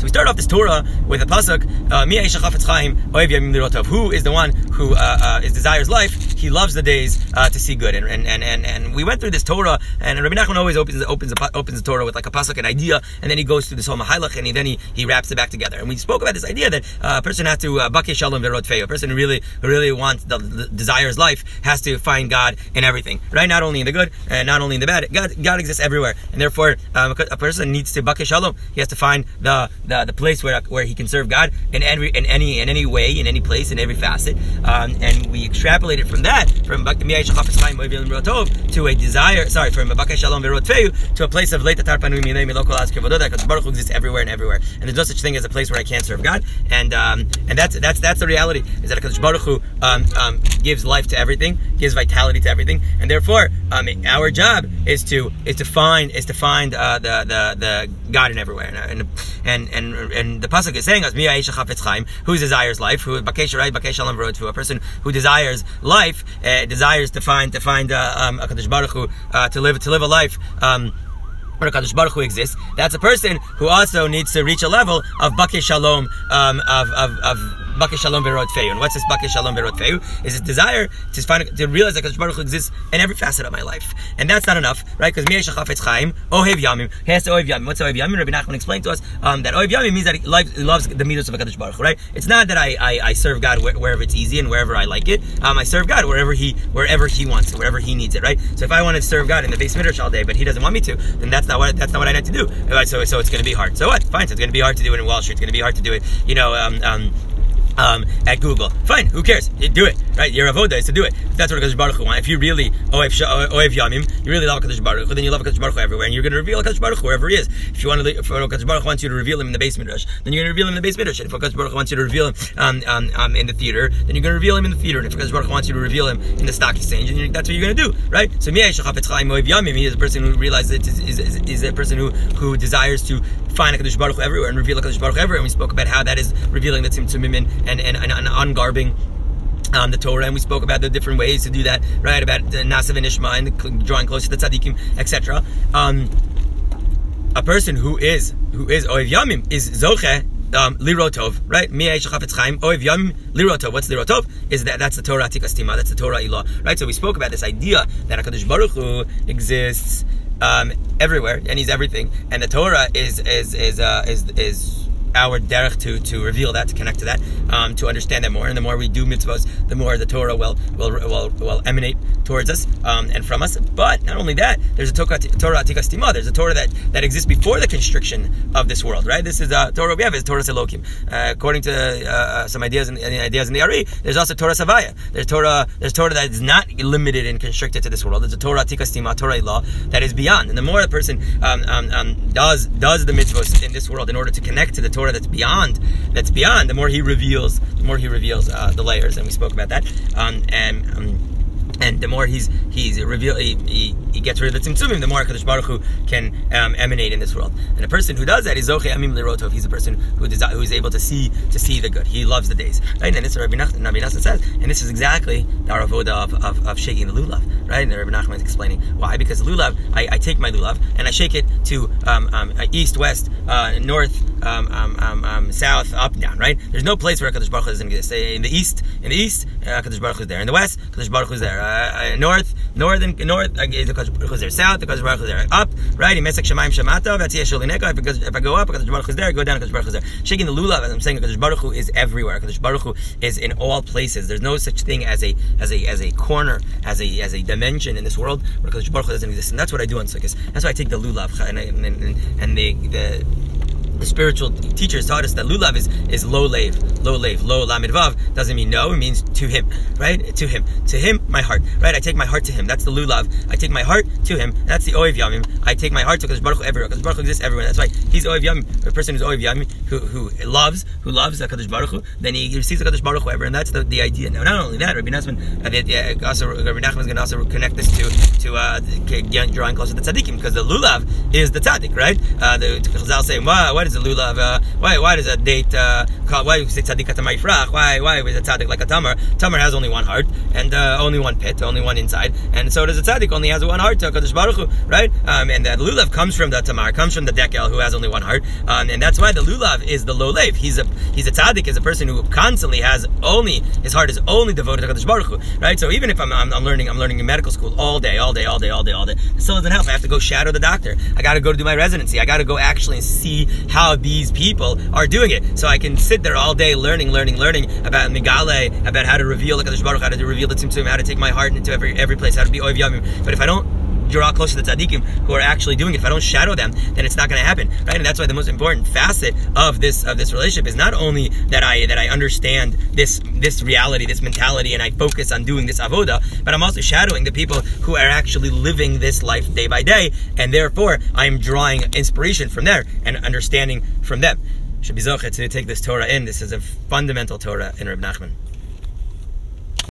So we start off this Torah with a pasuk, uh. Who is the one who uh, uh, is desires life? He loves the days uh, to see good. And, and and and and we went through this Torah, and Rabbi Nachman always opens opens opens the Torah with like a pasuk, an idea, and then he goes through this whole mahalach, and he, then he, he wraps it back together. And we spoke about this idea that uh, a person has to uh, shalom verot A person who really who really wants the, the, desires life has to find God in everything, right? Not only in the good and not only in the bad. God God exists everywhere, and therefore um, a person needs to bakeh shalom. He has to find the, the the place where where he can serve God in every in any in any way, in any place, in every facet. Um, and we extrapolated from that from to a desire. Sorry, from shalom to a place of that Baruch exists everywhere and everywhere, and there's no such thing as a place where I can't serve God. And um, and that's that's that's the reality is that Hakadosh Baruch Hu um, um, gives life to everything, gives vitality to everything, and therefore um, our job is to is to find is to find uh, the, the the God in everywhere. And and and, and the pasuk is saying us Mia Chafetz Chaim, who desires life, who Bakesh right Bakesh Shalom to a person who desires life, uh, desires to find to find uh, um, Hakadosh Baruch Hu uh, to live to live a life. Um, where Kadosh Baruch Hu exists, that's a person who also needs to reach a level of Bakeh Shalom, um, of, of, of Bakeh Shalom Verot Feu. And what's this Bakeh Shalom Verot Feu? Is his desire to find to realize that Kadosh Baruch Hu exists in every facet of my life, and that's not enough, right? Because Mir Shachafetz Chaim Ohev Yamim. He has to Ohev Yamim. What's Ohev Yamim? Rabbi Nachman explained to us um, that Ohev Yamim means that he loves, he loves the mitzvahs of Kadosh Baruch Hu, right? It's not that I, I, I serve God wherever it's easy and wherever I like it. Um, I serve God wherever he wherever he wants it, wherever he needs it, right? So if I want to serve God in the beis midrash all day, but he doesn't want me to, then that's not what that's not what I need to do. Right? So so it's going to be hard. So what? Fine. So it's going to be hard to do it in Wall Street. It's going to be hard to do it, you know, um, um, um, at Google. Fine, who cares? Do it, right? Your avoda is to do it. If That's what Hakadosh Baruch Hu wants. If you really oev yamim, you really love Hakadosh Baruch Hu, then you love Hakadosh Baruch Hu everywhere, and you're going to reveal Hakadosh Baruch Hu wherever he is. If you want to, if Hakadosh Baruch Hu wants you to reveal him in the beis midrash, then you're going to reveal him in the beis midrash. And if Hakadosh Baruch Hu wants you to reveal him um, um, um, in the theater, then you're going to reveal him in the theater. And if Hakadosh Baruch Hu wants you to reveal him in the stock exchange, then that's what you're going to do, right? So Chaim Oev Yamim, he is a person who realizes it is, is, is, a person who who desires to find Hakadosh Baruch Hu everywhere and reveal Hakadosh Baruch Hu everywhere. And we spoke about how that is revealing the Tzimtzumim and and and, and, and ungarbing um, the Torah, and we spoke about the different ways to do that, right? About the Nasav and Ishma and drawing closer to the tzaddikim, etc. Um, a person who is who is Oiv Yamim is Zoche um, lirotov, right? Mi chafetz chaim oiv yam lirotov. What's lirotov? Is that that's the Torah tikastima? That's the Torah ilah, right? So we spoke about this idea that Hakadosh Baruch Hu exists um, everywhere and He's everything, and the Torah is is is uh, is is our derech to to reveal that, to connect to that, um, to understand that more. And the more we do mitzvahs, the more the Torah will will will, will emanate towards us um, and from us. But not only that, there's a Torah Tikas Tima. There's a Torah that, that exists before the constriction of this world. Right? This is a Torah we have is Torah Selokim. Uh, according to uh, some ideas in, ideas in the Ari, there's also Torah Savaya. There's Torah there's Torah that is not limited and constricted to this world. There's a Torah Tikas Tima, Torah law that is beyond. And the more a person um, um, um, does does the mitzvahs in this world in order to connect to the Torah that's beyond, that's beyond, the more he reveals, the more he reveals uh, the layers, and we spoke about that. Um, and um, and the more he's he's reveal he, he, he, gets rid of the tzimtzumim, the more Hakadosh Baruch Hu can um, emanate in this world. And a person who does that is zoche amim lirotov. He's a person who desi- who is able to see to see the good. He loves the days, right? And this is Rabbi Nachman, Rabbi Nachman says, and this is exactly the avoda of, of, of, shaking the lulav, right? And Rabbi Nachman is explaining why because lulav, I, I, take my lulav and I shake it to um, um, east, west, uh, north, um, um, um, south, up, down, right? There's no place where Hakadosh Baruch Hu doesn't exist. In the east, in the east, uh, Hakadosh Baruch Hu is there. In the west, Hakadosh Baruch Hu is there. Uh, uh, north, northern, north, uh, Kodesh Baruch is there. South, Kodesh Baruch is there. Up, right? Imesek Shemaim Shemata, Sholineka. If, if I go up, Kodesh Baruch Hu is there. I Go down, Kodesh Baruch Hu is there. Shaking the lulav, as I'm saying, Kodesh Baruch Hu is everywhere. Kodesh Baruch Hu is in all places. There's no such thing as a as a as a corner, as a as a dimension in this world where Kodesh Baruch Hu doesn't exist. And that's what I do on Sukkot. That's why I take the lulav and, and, and, and the the the spiritual teachers taught us that lulav is, is low lave, low lave, low lamidvav doesn't mean no, it means to him, right? To him, to him, my heart, right? I take my heart to him. That's the lulav. I take my heart to him. That's the oiv yamim. I take my heart to Kadosh Baruch Hu everywhere. Kadosh Baruch Hu exists everywhere. That's why he's oiv yamim. A person who's oiv yamim, who, who loves, who loves Kadosh Baruch Hu, then he receives Kadosh Baruch Hu everywhere, and that's the, the idea. Now, not only that, Rabbi Nachman, uh, also Rabbi Nachman is going to also connect this to to uh, drawing closer to tzaddikim because the lulav is the tzaddik, right? Uh, the Chazal saying, why, why the lulav, uh, why, why does a date, uh, call, why do you say tzaddik atamayfrach? Why, why is a tzaddik like a tamar? Tamar has only one heart and uh, only one pit, only one inside, and so does a tzaddik only has one heart to Kadosh Baruch Hu, right? Um, and the lulav comes from the tamar, comes from the dekel who has only one heart, um, and that's why the lulav is the low lev. He's a he's a tzaddik, is a person who constantly has only his heart is only devoted to Kadosh Baruch Hu, right? So even if I'm, I'm, I'm learning, I'm learning in medical school all day, all day, all day, all day, all day, it still doesn't help. I have to go shadow the doctor. I got to go to do my residency. I got to go actually see how these people are doing it, so I can sit there all day learning, learning, learning about Migale, about how to reveal the Baruch, how to reveal the Tzimtzum, how to take my heart into every every place, how to be Oiv Yamim. But if I don't draw close to the tzaddikim who are actually doing it. If I don't shadow them, then it's not going to happen, right? And that's why the most important facet of this of this relationship is not only that I that I understand this this reality, this mentality, and I focus on doing this avoda, but I'm also shadowing the people who are actually living this life day by day, and therefore I'm drawing inspiration from there and understanding from them. Should be to take this Torah in. This is a fundamental Torah in Reb Nachman.